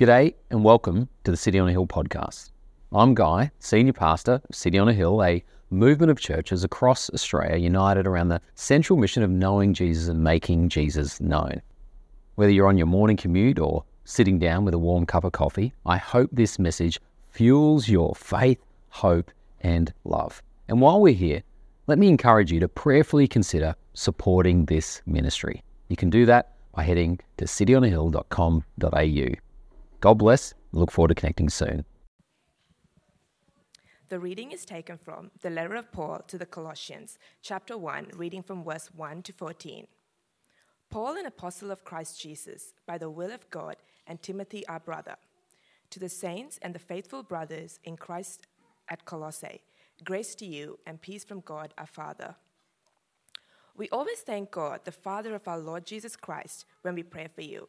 G'day and welcome to the City on a Hill podcast. I'm Guy, Senior Pastor of City on a Hill, a movement of churches across Australia united around the central mission of knowing Jesus and making Jesus known. Whether you're on your morning commute or sitting down with a warm cup of coffee, I hope this message fuels your faith, hope, and love. And while we're here, let me encourage you to prayerfully consider supporting this ministry. You can do that by heading to cityonahill.com.au. God bless. Look forward to connecting soon. The reading is taken from the letter of Paul to the Colossians, chapter 1, reading from verse 1 to 14. Paul, an apostle of Christ Jesus, by the will of God, and Timothy, our brother, to the saints and the faithful brothers in Christ at Colossae, grace to you and peace from God our Father. We always thank God, the Father of our Lord Jesus Christ, when we pray for you,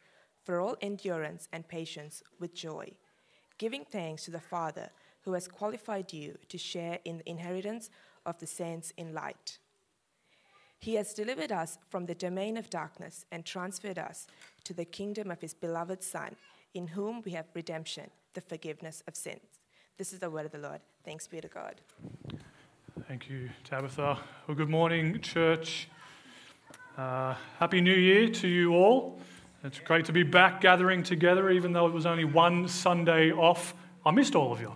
for all endurance and patience with joy, giving thanks to the Father who has qualified you to share in the inheritance of the saints in light. He has delivered us from the domain of darkness and transferred us to the kingdom of His beloved Son in whom we have redemption, the forgiveness of sins. This is the word of the Lord. Thanks be to God. Thank you, Tabitha. Well, good morning, church. Uh, Happy New Year to you all. It's great to be back gathering together, even though it was only one Sunday off. I missed all of you.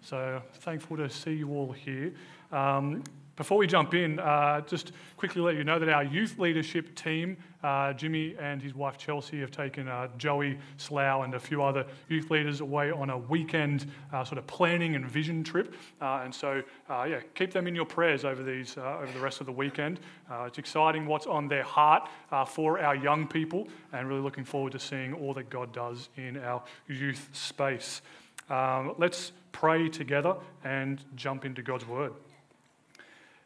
So thankful to see you all here. Um, before we jump in, uh, just quickly let you know that our youth leadership team, uh, Jimmy and his wife Chelsea, have taken uh, Joey Slough and a few other youth leaders away on a weekend uh, sort of planning and vision trip. Uh, and so, uh, yeah, keep them in your prayers over these over the rest of the weekend. it's exciting what's on their heart for our young people, and really looking forward to seeing all that God does in our youth space. Um, let's pray together and jump into God's word.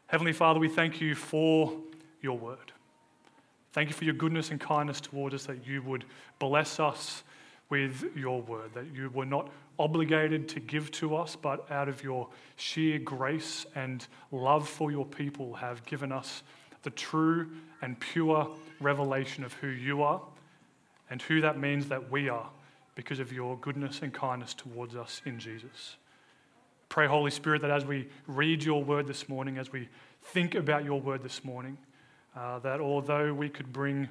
Heavenly Father, we thank you for your word. Thank you for your goodness and kindness toward us, that you would bless us with your word, that you were not obligated to give to us, but out of your sheer grace and love for your people, have given us the true and pure revelation of who you are and who that means that we are because of your goodness and kindness towards us in Jesus. Pray, Holy Spirit, that as we read your word this morning, as we think about your word this morning, uh, that although we could bring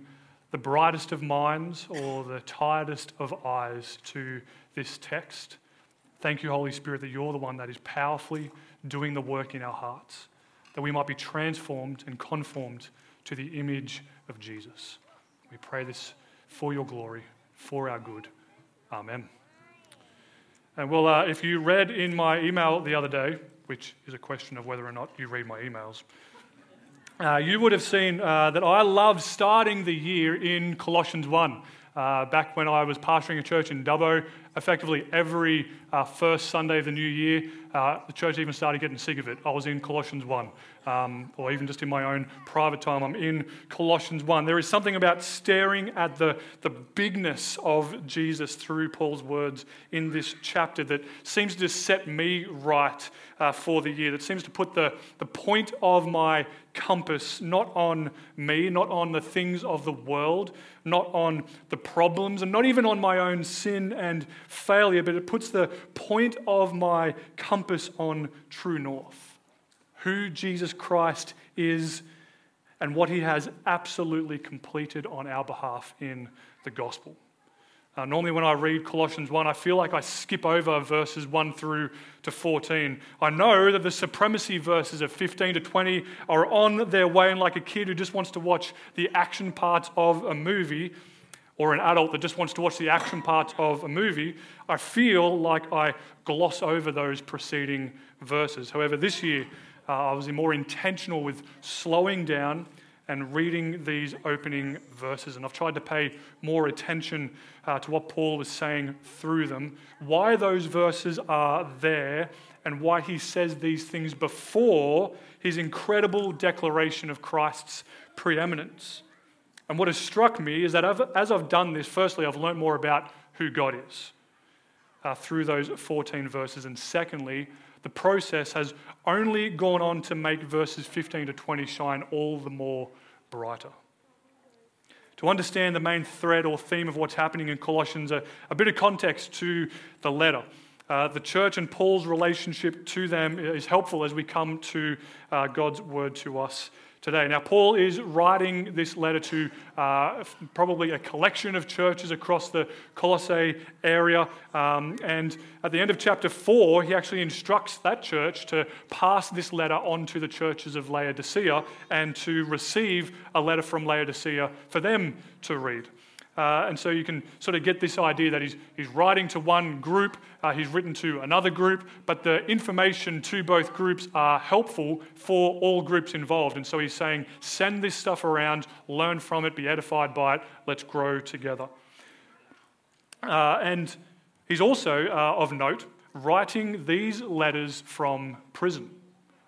the brightest of minds or the tiredest of eyes to this text, thank you, Holy Spirit, that you're the one that is powerfully doing the work in our hearts, that we might be transformed and conformed to the image of Jesus. We pray this for your glory, for our good. Amen. And well, uh, if you read in my email the other day, which is a question of whether or not you read my emails, uh, you would have seen uh, that I love starting the year in Colossians 1. Uh, back when I was pastoring a church in Dubbo, effectively every uh, first Sunday of the new year, uh, the church even started getting sick of it. I was in Colossians 1, um, or even just in my own private time, I'm in Colossians 1. There is something about staring at the, the bigness of Jesus through Paul's words in this chapter that seems to set me right uh, for the year, that seems to put the, the point of my compass not on me, not on the things of the world, not on the problems, and not even on my own sin and failure, but it puts the point of my compass on true north. Who Jesus Christ is and what he has absolutely completed on our behalf in the gospel. Uh, normally, when I read Colossians 1, I feel like I skip over verses 1 through to 14. I know that the supremacy verses of 15 to 20 are on their way, and like a kid who just wants to watch the action parts of a movie, or an adult that just wants to watch the action parts of a movie, I feel like I gloss over those preceding verses. However, this year, uh, I was more intentional with slowing down and reading these opening verses. And I've tried to pay more attention uh, to what Paul was saying through them, why those verses are there, and why he says these things before his incredible declaration of Christ's preeminence. And what has struck me is that as I've done this, firstly, I've learned more about who God is uh, through those 14 verses. And secondly, the process has only gone on to make verses 15 to 20 shine all the more brighter. To understand the main thread or theme of what's happening in Colossians, a, a bit of context to the letter. Uh, the church and Paul's relationship to them is helpful as we come to uh, God's word to us today. Now, Paul is writing this letter to uh, probably a collection of churches across the Colossae area. Um, and at the end of chapter 4, he actually instructs that church to pass this letter on to the churches of Laodicea and to receive a letter from Laodicea for them to read. Uh, and so you can sort of get this idea that he's, he's writing to one group, uh, he's written to another group, but the information to both groups are helpful for all groups involved. And so he's saying, send this stuff around, learn from it, be edified by it, let's grow together. Uh, and he's also, uh, of note, writing these letters from prison.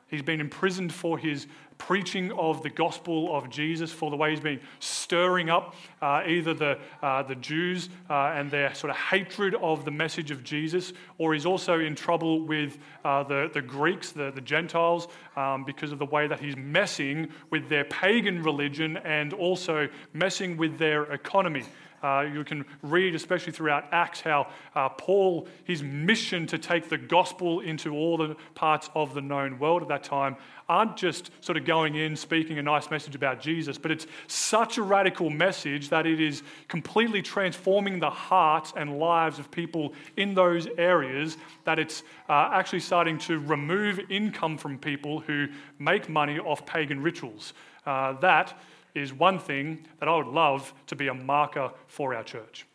He's been imprisoned for his preaching of the gospel of Jesus, for the way he's been stirring up uh, either the, uh, the Jews uh, and their sort of hatred of the message of Jesus, or he's also in trouble with uh, the, the Greeks, the, the Gentiles, um, because of the way that he's messing with their pagan religion and also messing with their economy. Uh, you can read, especially throughout Acts, how uh, Paul, his mission to take the gospel into all the parts of the known world at that time, aren't just sort of going in, speaking a nice message about Jesus, but it's such a radical message that it is completely transforming the hearts and lives of people in those areas, that it's uh, actually starting to remove income from people who make money off pagan rituals. Uh, that is one thing that I would love to be a marker for our church.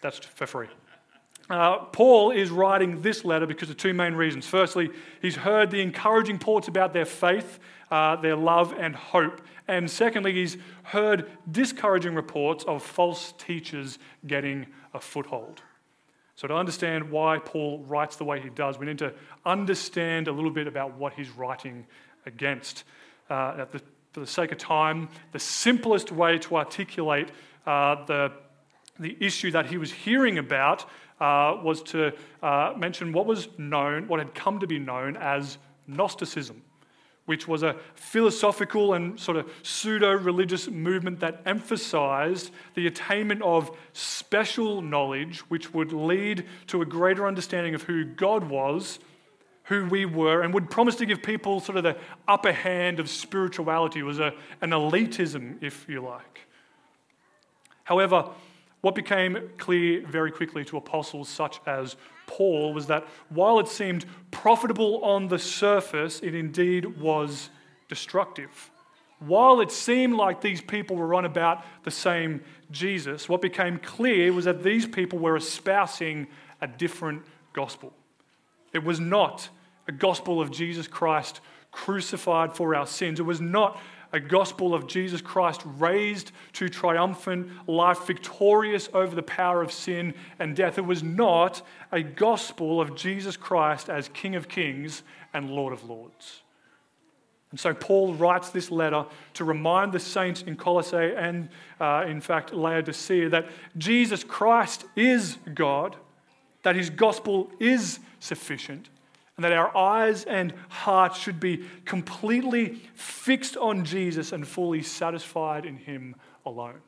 That's for free. Uh, Paul is writing this letter because of two main reasons. Firstly, he's heard the encouraging reports about their faith, uh, their love, and hope. And secondly, he's heard discouraging reports of false teachers getting a foothold. So, to understand why Paul writes the way he does, we need to understand a little bit about what he's writing against. Uh, at the for the sake of time, the simplest way to articulate uh, the, the issue that he was hearing about uh, was to uh, mention what was known, what had come to be known as Gnosticism, which was a philosophical and sort of pseudo religious movement that emphasized the attainment of special knowledge, which would lead to a greater understanding of who God was who we were and would promise to give people sort of the upper hand of spirituality. It was a, an elitism, if you like. However, what became clear very quickly to apostles such as Paul was that while it seemed profitable on the surface, it indeed was destructive. While it seemed like these people were on about the same Jesus, what became clear was that these people were espousing a different gospel. It was not a gospel of Jesus Christ crucified for our sins. It was not a gospel of Jesus Christ raised to triumphant life, victorious over the power of sin and death. It was not a gospel of Jesus Christ as King of Kings and Lord of Lords. And so Paul writes this letter to remind the saints in Colossae and, uh, in fact, Laodicea that Jesus Christ is God, that his gospel is sufficient, and that our eyes and hearts should be completely fixed on Jesus and fully satisfied in Him alone.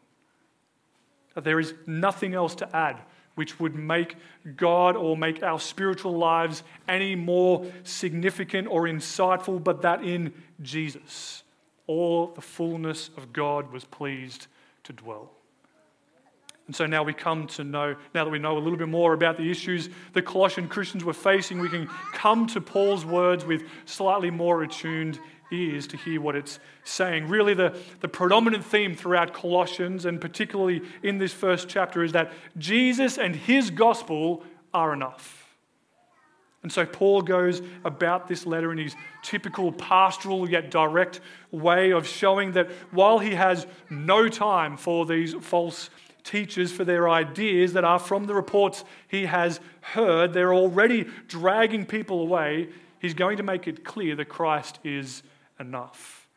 That there is nothing else to add which would make God or make our spiritual lives any more significant or insightful, but that in Jesus, all the fullness of God was pleased to dwell. And so now we come to know, now that we know a little bit more about the issues the Colossian Christians were facing, we can come to Paul's words with slightly more attuned ears to hear what it's saying. Really, the, the predominant theme throughout Colossians, and particularly in this first chapter, is that Jesus and his gospel are enough. And so Paul goes about this letter in his typical pastoral yet direct way of showing that while he has no time for these false teachers for their ideas that are from the reports he has heard, they're already dragging people away. He's going to make it clear that Christ is enough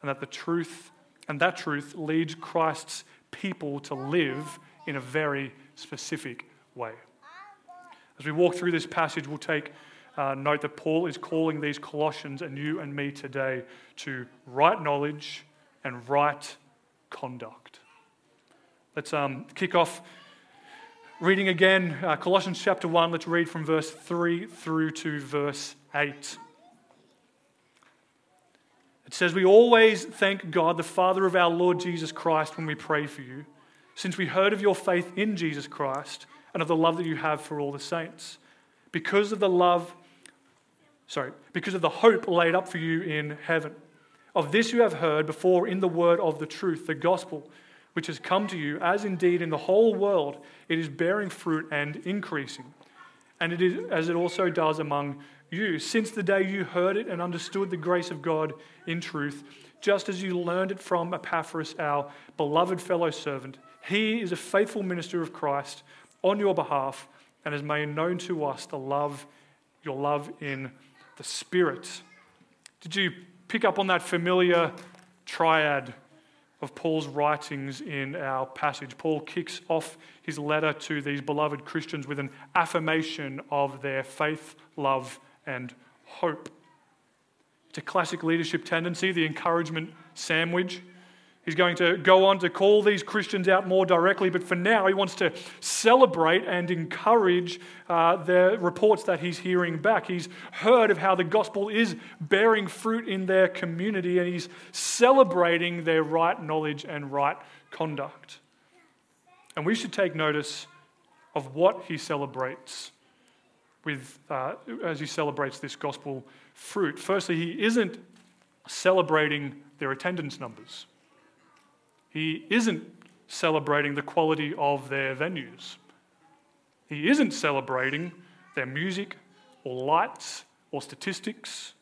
and that the truth and that truth leads Christ's people to live in a very specific way. As we walk through this passage, we'll take uh, note that Paul is calling these Colossians and you and me today to right knowledge and right conduct. Let's um, kick off reading again uh, Colossians chapter 1. Let's read from verse 3 through to verse 8. It says, We always thank God, the Father of our Lord Jesus Christ, when we pray for you, since we heard of your faith in Jesus Christ and of the love that you have for all the saints. Because of the love, sorry, because of the hope laid up for you in heaven. Of this you have heard before in the word of the truth, the gospel, which has come to you, as indeed in the whole world it is bearing fruit and increasing. And it is as it also does among you, since the day you heard it and understood the grace of God in truth, just as you learned it from Epaphras, our beloved fellow servant. He is a faithful minister of Christ on your behalf and has made known to us the love, your love in the Spirit. Did you pick up on that familiar triad of Paul's writings in our passage? Paul kicks off his letter to these beloved Christians with an affirmation of their faith, love, and hope. It's a classic leadership tendency, the encouragement sandwich. He's going to go on to call these Christians out more directly, but for now, he wants to celebrate and encourage uh, the reports that he's hearing back. He's heard of how the gospel is bearing fruit in their community, and he's celebrating their right knowledge and right conduct. And we should take notice of what he celebrates with, uh, as he celebrates this gospel fruit. Firstly, he isn't celebrating their attendance numbers. He isn't celebrating the quality of their venues. He isn't celebrating their music or lights or statistics.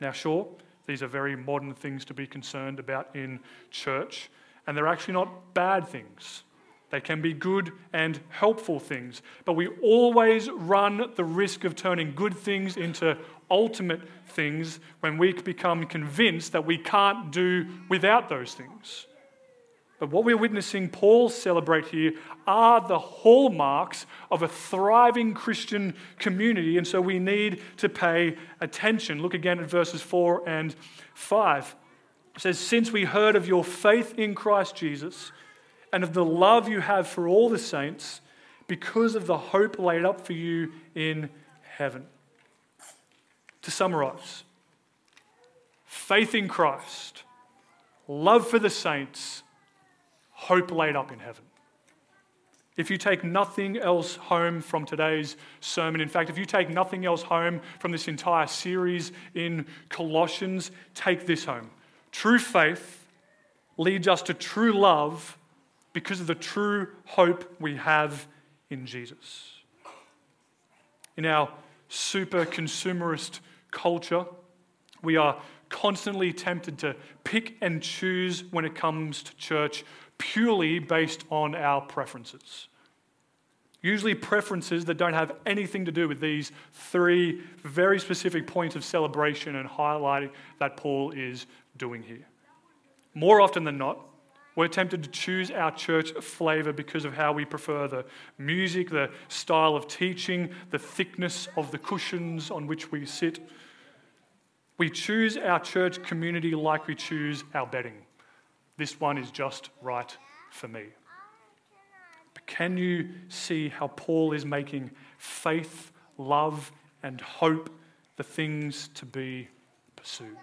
Now, sure, these are very modern things to be concerned about in church, and they're actually not bad things. They can be good and helpful things, but we always run the risk of turning good things into ultimate things when we become convinced that we can't do without those things. But what we're witnessing Paul celebrate here are the hallmarks of a thriving Christian community, and so we need to pay attention. Look again at verses 4 and 5. It says, Since we heard of your faith in Christ Jesus and of the love you have for all the saints, because of the hope laid up for you in heaven. To summarize, faith in Christ, love for the saints, hope laid up in heaven. If you take nothing else home from today's sermon, in fact, if you take nothing else home from this entire series in Colossians, take this home. True faith leads us to true love because of the true hope we have in Jesus. In our super consumerist culture, we are constantly tempted to pick and choose when it comes to church purely based on our preferences. Usually, preferences that don't have anything to do with these three very specific points of celebration and highlighting that Paul is doing here. More often than not, we're tempted to choose our church flavor because of how we prefer the music, the style of teaching, the thickness of the cushions on which we sit. We choose our church community like we choose our bedding. This one is just right for me. But can you see how Paul is making faith, love, and hope the things to be pursued?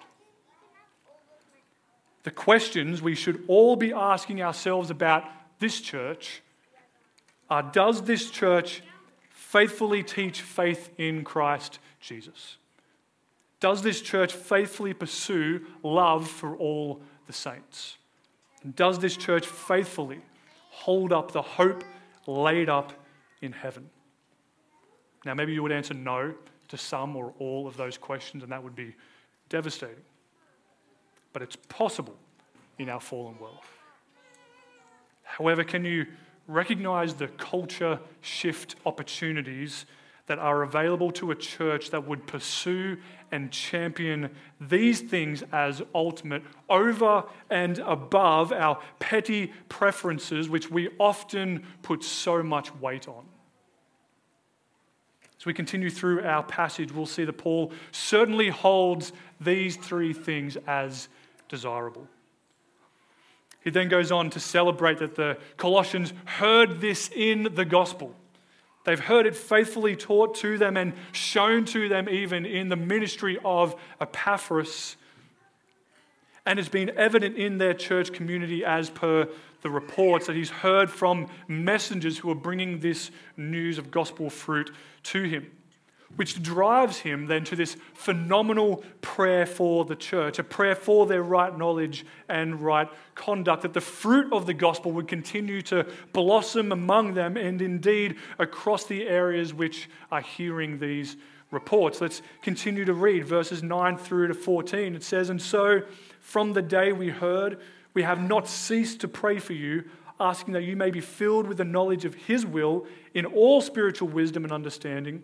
The questions we should all be asking ourselves about this church are does this church faithfully teach faith in Christ Jesus? Does this church faithfully pursue love for all the saints? Does this church faithfully hold up the hope laid up in heaven? Now, maybe you would answer no to some or all of those questions, and that would be devastating. But it's possible in our fallen world. However, can you recognize the culture shift opportunities that are available to a church that would pursue and champion these things as ultimate over and above our petty preferences, which we often put so much weight on. As we continue through our passage, we'll see that Paul certainly holds these three things as desirable. He then goes on to celebrate that the Colossians heard this in the gospel. They've heard it faithfully taught to them and shown to them, even in the ministry of Epaphras. And it's been evident in their church community as per the reports that he's heard from messengers who are bringing this news of gospel fruit to him which drives him then to this phenomenal prayer for the church, a prayer for their right knowledge and right conduct, that the fruit of the gospel would continue to blossom among them and indeed across the areas which are hearing these reports. Let's continue to read verses 9 through to 14. It says, And so from the day we heard, we have not ceased to pray for you, asking that you may be filled with the knowledge of his will in all spiritual wisdom and understanding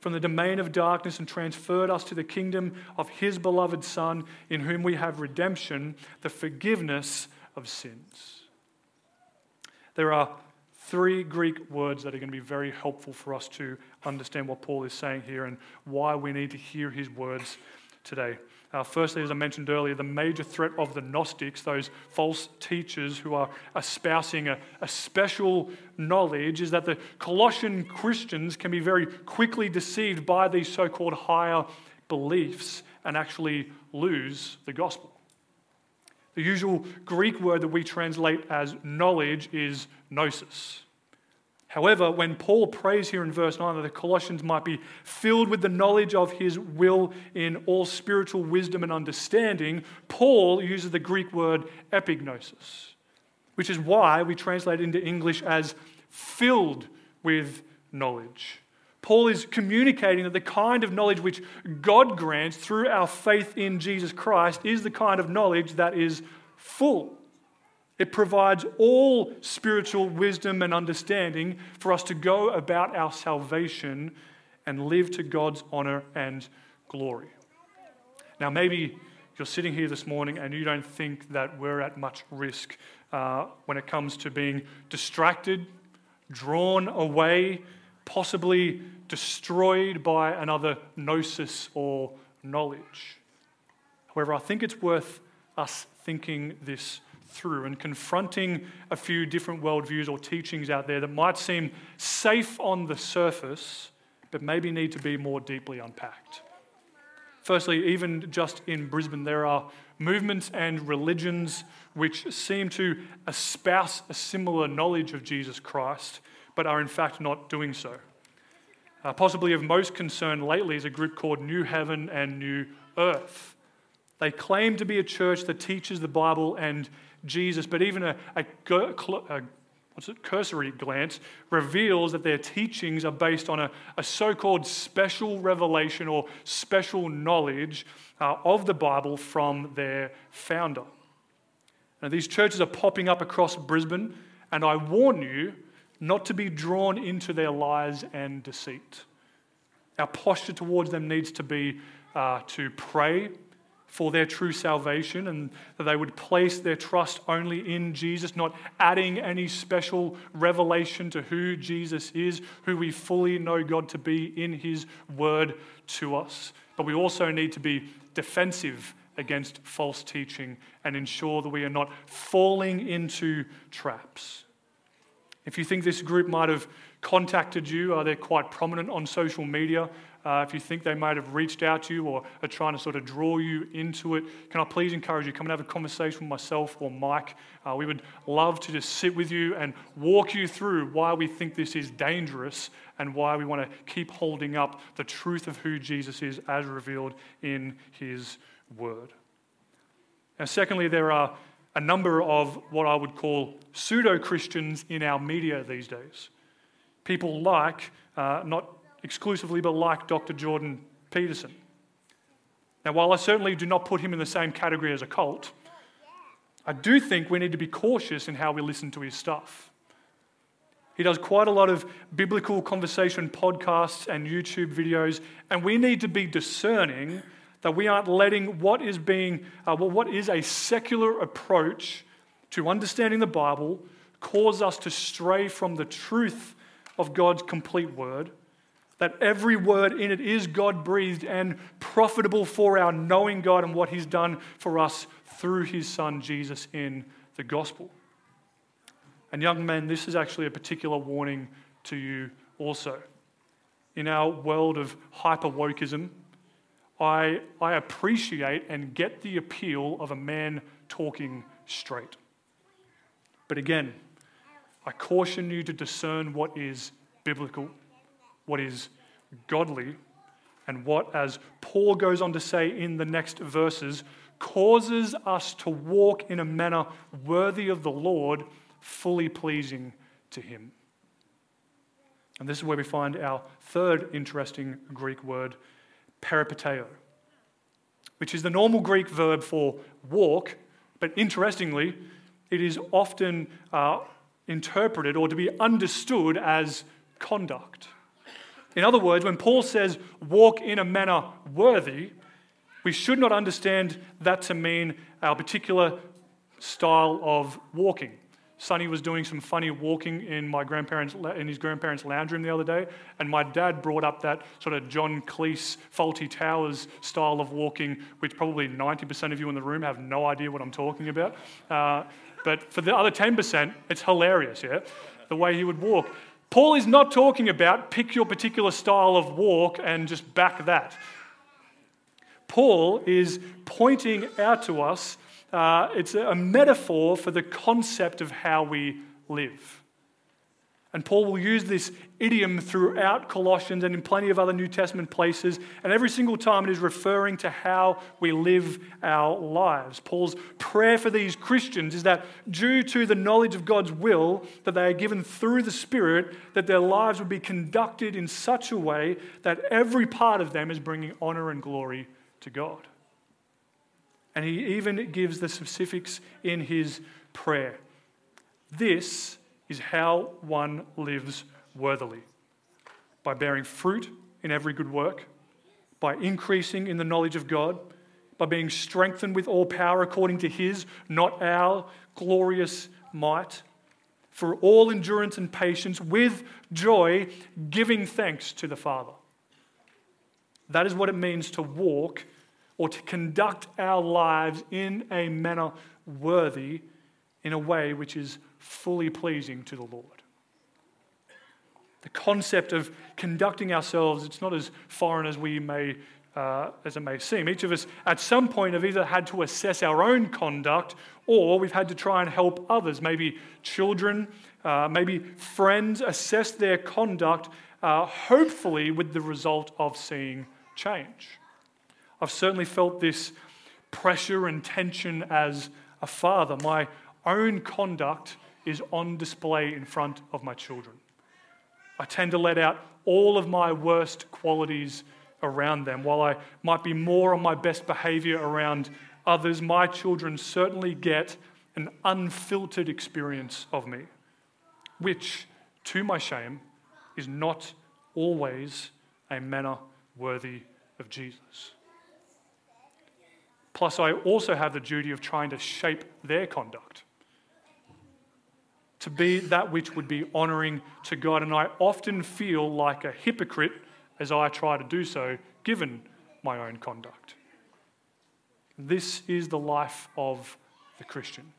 from the domain of darkness and transferred us to the kingdom of his beloved Son, in whom we have redemption, the forgiveness of sins. There are three Greek words that are going to be very helpful for us to understand what Paul is saying here and why we need to hear his words today. Uh, firstly, as I mentioned earlier, the major threat of the Gnostics, those false teachers who are espousing a, a special knowledge, is that the Colossian Christians can be very quickly deceived by these so called higher beliefs and actually lose the gospel. The usual Greek word that we translate as knowledge is gnosis. However, when Paul prays here in verse 9 that the Colossians might be filled with the knowledge of his will in all spiritual wisdom and understanding, Paul uses the Greek word epignosis, which is why we translate it into English as filled with knowledge. Paul is communicating that the kind of knowledge which God grants through our faith in Jesus Christ is the kind of knowledge that is full. It provides all spiritual wisdom and understanding for us to go about our salvation and live to God's honor and glory. Now, maybe you're sitting here this morning and you don't think that we're at much risk uh, when it comes to being distracted, drawn away, possibly destroyed by another gnosis or knowledge. However, I think it's worth us thinking this through and confronting a few different worldviews or teachings out there that might seem safe on the surface, but maybe need to be more deeply unpacked. Firstly, even just in Brisbane, there are movements and religions which seem to espouse a similar knowledge of Jesus Christ, but are in fact not doing so. Uh, possibly of most concern lately is a group called New Heaven and New Earth. They claim to be a church that teaches the Bible and Jesus, but even a, a, a what's it, cursory glance reveals that their teachings are based on a, a so called special revelation or special knowledge uh, of the Bible from their founder. Now, these churches are popping up across Brisbane, and I warn you not to be drawn into their lies and deceit. Our posture towards them needs to be uh, to pray for their true salvation and that they would place their trust only in Jesus, not adding any special revelation to who Jesus is, who we fully know God to be in His Word to us. But we also need to be defensive against false teaching and ensure that we are not falling into traps. If you think this group might have contacted you, uh, they're quite prominent on social media. Uh, if you think they might have reached out to you or are trying to sort of draw you into it, can I please encourage you, to come and have a conversation with myself or Mike. Uh, we would love to just sit with you and walk you through why we think this is dangerous and why we want to keep holding up the truth of who Jesus is as revealed in his word. Now, secondly, there are a number of what I would call pseudo Christians in our media these days. People like, uh, not exclusively, but like Dr. Jordan Peterson. Now, while I certainly do not put him in the same category as a cult, I do think we need to be cautious in how we listen to his stuff. He does quite a lot of biblical conversation podcasts and YouTube videos, and we need to be discerning that we aren't letting what is being, uh, well, what is a secular approach to understanding the Bible cause us to stray from the truth of God's complete word that every word in it is God breathed and profitable for our knowing God and what He's done for us through His Son Jesus in the gospel. And, young men, this is actually a particular warning to you also. In our world of hyper wokeism, I, I appreciate and get the appeal of a man talking straight. But again, I caution you to discern what is biblical what is godly, and what, as Paul goes on to say in the next verses, causes us to walk in a manner worthy of the Lord, fully pleasing to Him. And this is where we find our third interesting Greek word, peripateo, which is the normal Greek verb for walk, but interestingly, it is often uh, interpreted or to be understood as conduct. In other words, when Paul says walk in a manner worthy, we should not understand that to mean our particular style of walking. Sonny was doing some funny walking in my grandparents in his grandparents' lounge room the other day, and my dad brought up that sort of John Cleese, Fawlty Towers style of walking, which probably 90% of you in the room have no idea what I'm talking about. Uh, but for the other 10%, it's hilarious, yeah, the way he would walk. Paul is not talking about pick your particular style of walk and just back that. Paul is pointing out to us, uh, it's a metaphor for the concept of how we live. And Paul will use this idiom throughout Colossians and in plenty of other New Testament places. And every single time it is referring to how we live our lives. Paul's prayer for these Christians is that due to the knowledge of God's will that they are given through the Spirit, that their lives would be conducted in such a way that every part of them is bringing honor and glory to God. And he even gives the specifics in his prayer. This is how one lives worthily by bearing fruit in every good work, by increasing in the knowledge of God, by being strengthened with all power according to His, not our, glorious might, for all endurance and patience with joy, giving thanks to the Father. That is what it means to walk or to conduct our lives in a manner worthy in a way which is fully pleasing to the Lord. The concept of conducting ourselves, it's not as foreign as we may uh, as it may seem. Each of us, at some point, have either had to assess our own conduct or we've had to try and help others, maybe children, uh, maybe friends, assess their conduct, uh, hopefully with the result of seeing change. I've certainly felt this pressure and tension as a father. My own conduct is on display in front of my children. I tend to let out all of my worst qualities around them. While I might be more on my best behavior around others, my children certainly get an unfiltered experience of me, which, to my shame, is not always a manner worthy of Jesus. Plus, I also have the duty of trying to shape their conduct to be that which would be honoring to God. And I often feel like a hypocrite as I try to do so, given my own conduct. This is the life of the Christian.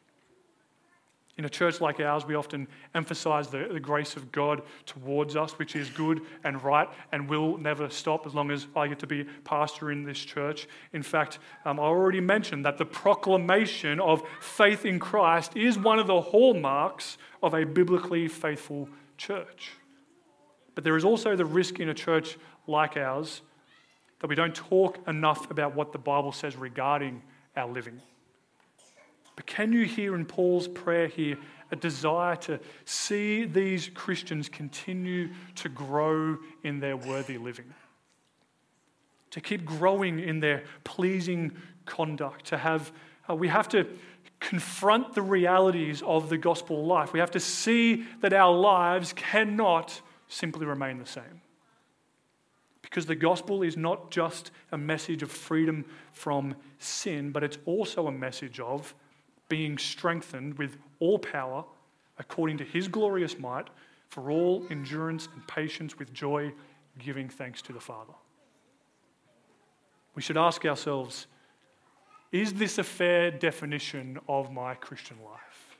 In a church like ours, we often emphasize the, the, grace of God towards us, which is good and right and will never stop as long as I get to be pastor in this church. In fact, um, I already mentioned that the proclamation of faith in Christ is one of the hallmarks of a biblically faithful church. But there is also the risk in a church like ours that we don't talk enough about what the Bible says regarding our living. But can you hear in Paul's prayer here a desire to see these Christians continue to grow in their worthy living? To keep growing in their pleasing conduct, to have, uh, we have to confront the realities of the gospel life. We have to see that our lives cannot simply remain the same. Because the gospel is not just a message of freedom from sin, but it's also a message of being strengthened with all power according to his glorious might for all endurance and patience with joy, giving thanks to the Father. We should ask ourselves is this a fair definition of my Christian life?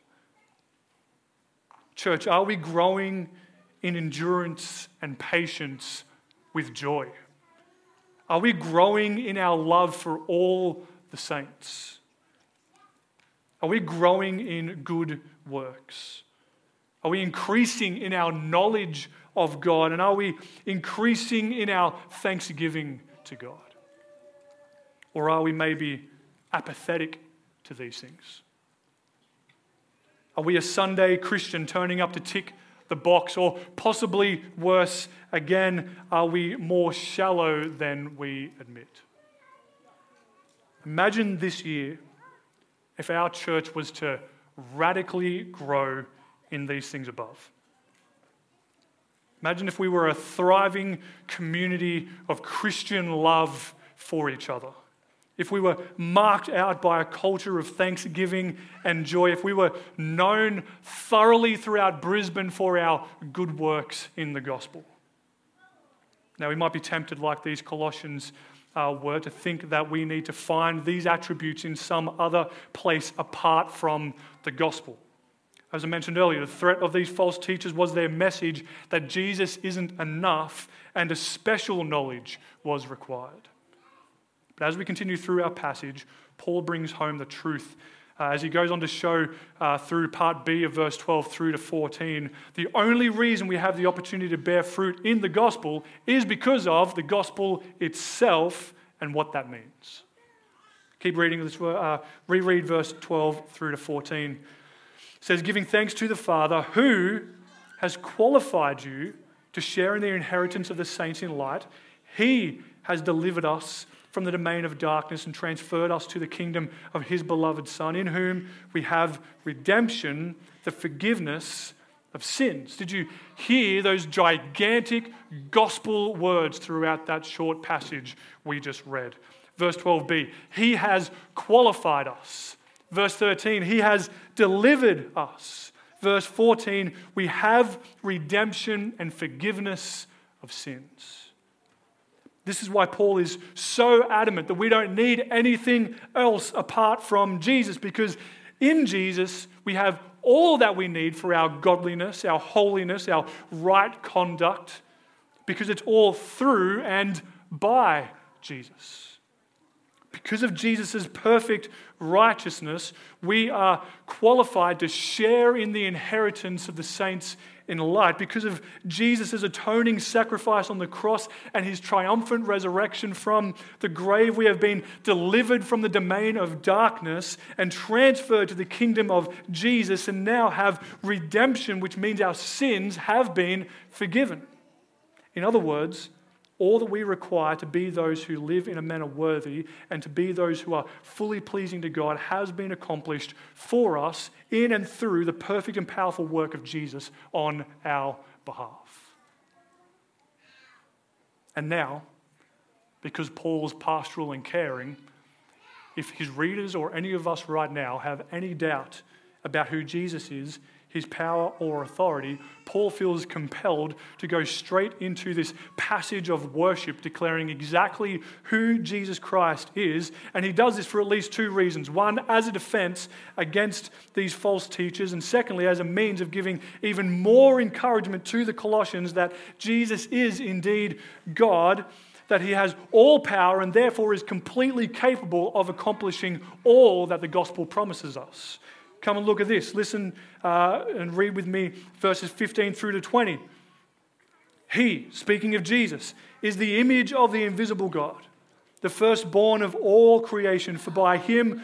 Church, are we growing in endurance and patience with joy? Are we growing in our love for all the saints? Are we growing in good works? Are we increasing in our knowledge of God? And are we increasing in our thanksgiving to God? Or are we maybe apathetic to these things? Are we a Sunday Christian turning up to tick the box? Or possibly worse, again, are we more shallow than we admit? Imagine this year if our church was to radically grow in these things above. Imagine if we were a thriving community of Christian love for each other. If we were marked out by a culture of thanksgiving and joy, if we were known thoroughly throughout Brisbane for our good works in the gospel. Now, we might be tempted, like these Colossians uh, were to think that we need to find these attributes in some other place apart from the gospel. As I mentioned earlier, the threat of these false teachers was their message that Jesus isn't enough and a special knowledge was required. But as we continue through our passage, Paul brings home the truth uh, as he goes on to show uh, through part B of verse 12 through to 14, the only reason we have the opportunity to bear fruit in the gospel is because of the gospel itself and what that means. Keep reading this, uh, reread verse 12 through to 14. It says, Giving thanks to the Father who has qualified you to share in the inheritance of the saints in light, he has delivered us from the domain of darkness and transferred us to the kingdom of his beloved Son, in whom we have redemption, the forgiveness of sins. Did you hear those gigantic gospel words throughout that short passage we just read? Verse 12b, He has qualified us. Verse 13, He has delivered us. Verse 14, we have redemption and forgiveness of sins. This is why Paul is so adamant that we don't need anything else apart from Jesus, because in Jesus we have all that we need for our godliness, our holiness, our right conduct, because it's all through and by Jesus. Because of Jesus' perfect righteousness, we are qualified to share in the inheritance of the saints in light. Because of Jesus' atoning sacrifice on the cross and his triumphant resurrection from the grave, we have been delivered from the domain of darkness and transferred to the kingdom of Jesus and now have redemption, which means our sins have been forgiven. In other words, all that we require to be those who live in a manner worthy and to be those who are fully pleasing to God has been accomplished for us in and through the perfect and powerful work of Jesus on our behalf. And now, because Paul's pastoral and caring, if his readers or any of us right now have any doubt about who Jesus is, his power or authority, Paul feels compelled to go straight into this passage of worship, declaring exactly who Jesus Christ is. And he does this for at least two reasons. One, as a defense against these false teachers, and secondly, as a means of giving even more encouragement to the Colossians that Jesus is indeed God that he has all power and therefore is completely capable of accomplishing all that the gospel promises us. Come and look at this. Listen uh, and read with me verses 15 through to 20. He, speaking of Jesus, is the image of the invisible God the firstborn of all creation, for by him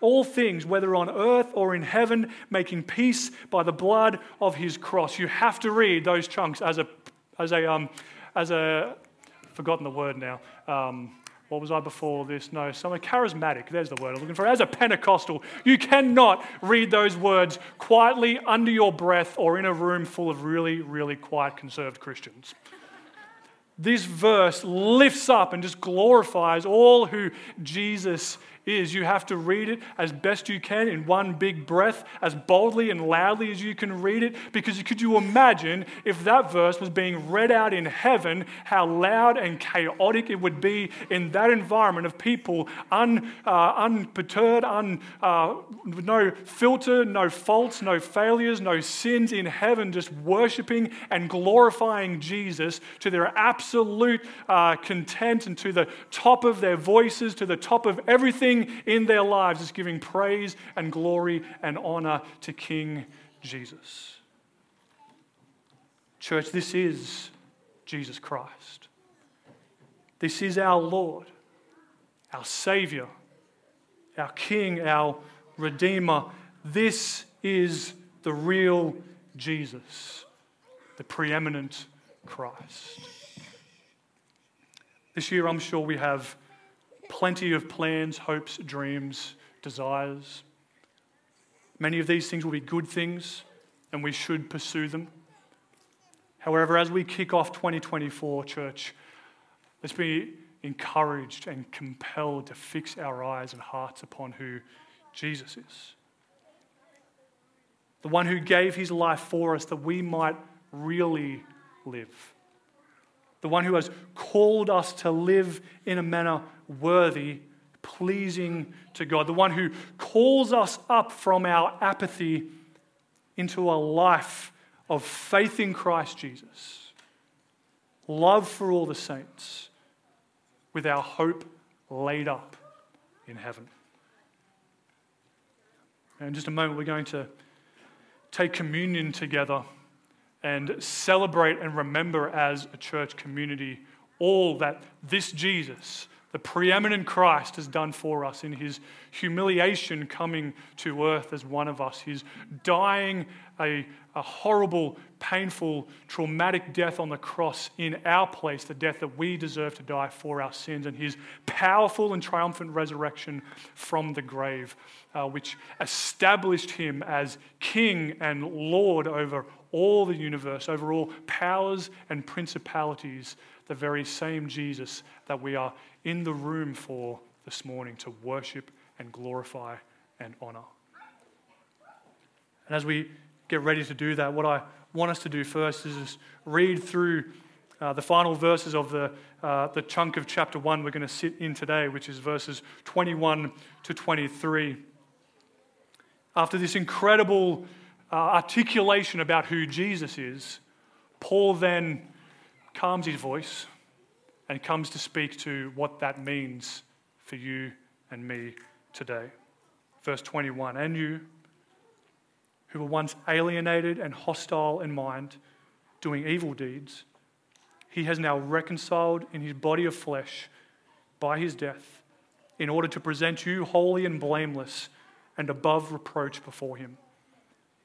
all things, whether on earth or in heaven, making peace by the blood of his cross. You have to read those chunks as a, as a, um, as a, forgotten the word now. Um, what was I before this? No, some charismatic. There's the word I'm looking for. As a Pentecostal, you cannot read those words quietly under your breath or in a room full of really, really quiet conserved Christians this verse lifts up and just glorifies all who Jesus is you have to read it as best you can in one big breath, as boldly and loudly as you can read it. Because could you imagine if that verse was being read out in heaven, how loud and chaotic it would be in that environment of people un, uh, unperturbed, un, uh, no filter, no faults, no failures, no sins in heaven, just worshiping and glorifying Jesus to their absolute uh, content and to the top of their voices, to the top of everything in their lives is giving praise and glory and honor to King Jesus. Church, this is Jesus Christ. This is our Lord, our Savior, our King, our Redeemer. This is the real Jesus, the preeminent Christ. This year, I'm sure we have plenty of plans, hopes, dreams, desires. Many of these things will be good things, and we should pursue them. However, as we kick off 2024, church, let's be encouraged and compelled to fix our eyes and hearts upon who Jesus is. The one who gave his life for us that we might really live. The one who has called us to live in a manner worthy, pleasing to God, the one who calls us up from our apathy into a life of faith in Christ Jesus, love for all the saints, with our hope laid up in heaven. And in just a moment, we're going to take communion together and celebrate and remember as a church community all that this Jesus, the preeminent Christ has done for us in his humiliation coming to earth as one of us, his dying a, a horrible, painful, traumatic death on the cross in our place, the death that we deserve to die for our sins, and his powerful and triumphant resurrection from the grave, uh, which established him as king and lord over all the universe, over all powers and principalities, the very same Jesus that we are in the room for this morning to worship and glorify and honor. And as we get ready to do that, what I want us to do first is just read through uh, the final verses of the, uh, the chunk of chapter 1 we're going to sit in today, which is verses 21 to 23. After this incredible uh, articulation about who Jesus is, Paul then calms his voice and comes to speak to what that means for you and me today. Verse 21 And you, who were once alienated and hostile in mind, doing evil deeds, he has now reconciled in his body of flesh by his death in order to present you holy and blameless and above reproach before him.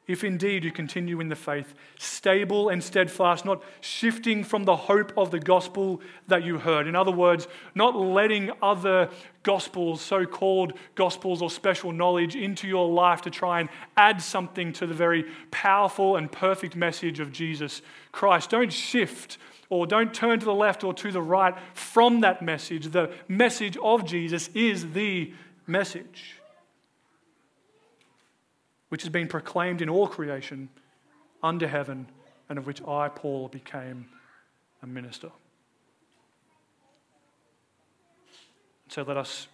If indeed you continue in the faith, stable and steadfast, not shifting from the hope of the gospel that you heard. In other words, not letting other gospels, so called gospels or special knowledge, into your life to try and add something to the very powerful and perfect message of Jesus Christ. Don't shift or don't turn to the left or to the right from that message. The message of Jesus is the message which has been proclaimed in all creation under heaven, and of which I, Paul, became a minister. So let us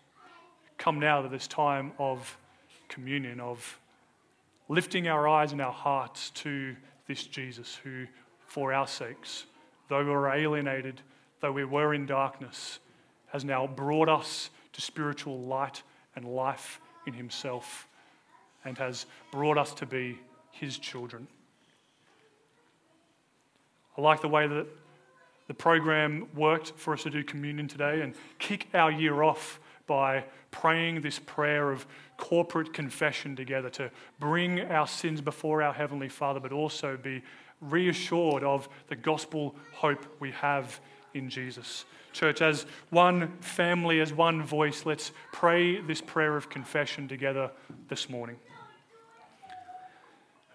come now to this time of communion, of lifting our eyes and our hearts to this Jesus who, for our sakes, though we were alienated, though we were in darkness, has now brought us to spiritual light and life in himself and has brought us to be his children. I like the way that the program worked for us to do communion today and kick our year off by praying this prayer of corporate confession together to bring our sins before our Heavenly Father, but also be reassured of the gospel hope we have in Jesus. Church, as one family, as one voice, let's pray this prayer of confession together this morning.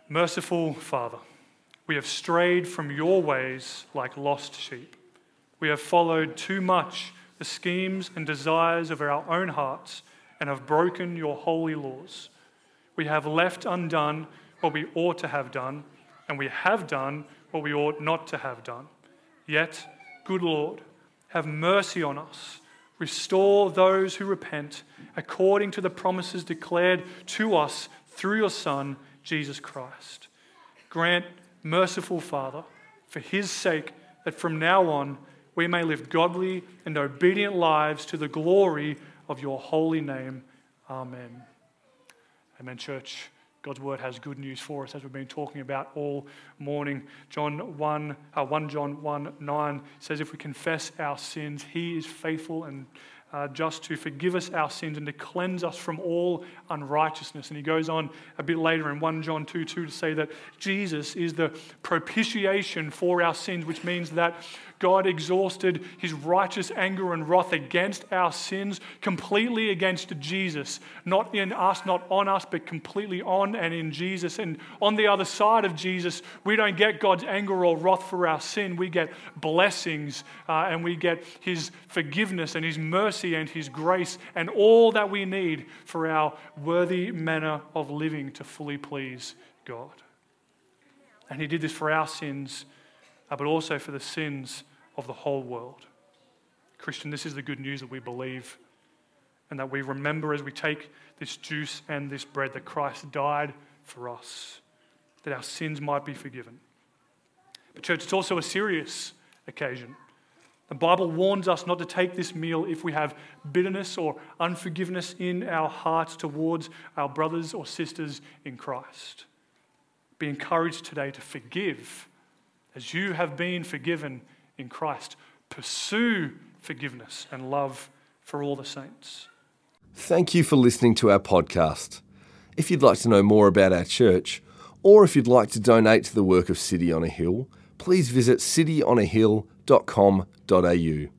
Merciful Father, we have strayed from your ways like lost sheep. We have followed too much the schemes and desires of our own hearts and have broken your holy laws. We have left undone what we ought to have done, and we have done what we ought not to have done. Yet, good Lord, have mercy on us. Restore those who repent according to the promises declared to us through your Son Jesus Christ. Grant, merciful Father, for his sake, that from now on we may live godly and obedient lives to the glory of your holy name. Amen. Amen, church. God's word has good news for us as we've been talking about all morning. John 1, uh, 1 John 1 9 says, If we confess our sins, he is faithful and uh, just to forgive us our sins and to cleanse us from all unrighteousness. And he goes on a bit later in 1 John 2 2 to say that Jesus is the propitiation for our sins, which means that God exhausted his righteous anger and wrath against our sins, completely against Jesus. Not in us, not on us, but completely on and in Jesus. And on the other side of Jesus, we don't get God's anger or wrath for our sin. We get blessings uh, and we get his forgiveness and his mercy and his grace and all that we need for our worthy manner of living to fully please God. And he did this for our sins, uh, but also for the sins of the whole world. Christian, this is the good news that we believe and that we remember as we take this juice and this bread that Christ died for us, that our sins might be forgiven. But, church, it's also a serious occasion. The Bible warns us not to take this meal if we have bitterness or unforgiveness in our hearts towards our brothers or sisters in Christ. Be encouraged today to forgive as you have been forgiven in Christ. Pursue forgiveness and love for all the saints. Thank you for listening to our podcast. If you'd like to know more about our church, or if you'd like to donate to the work of City on a Hill, please visit cityonahill.com.au.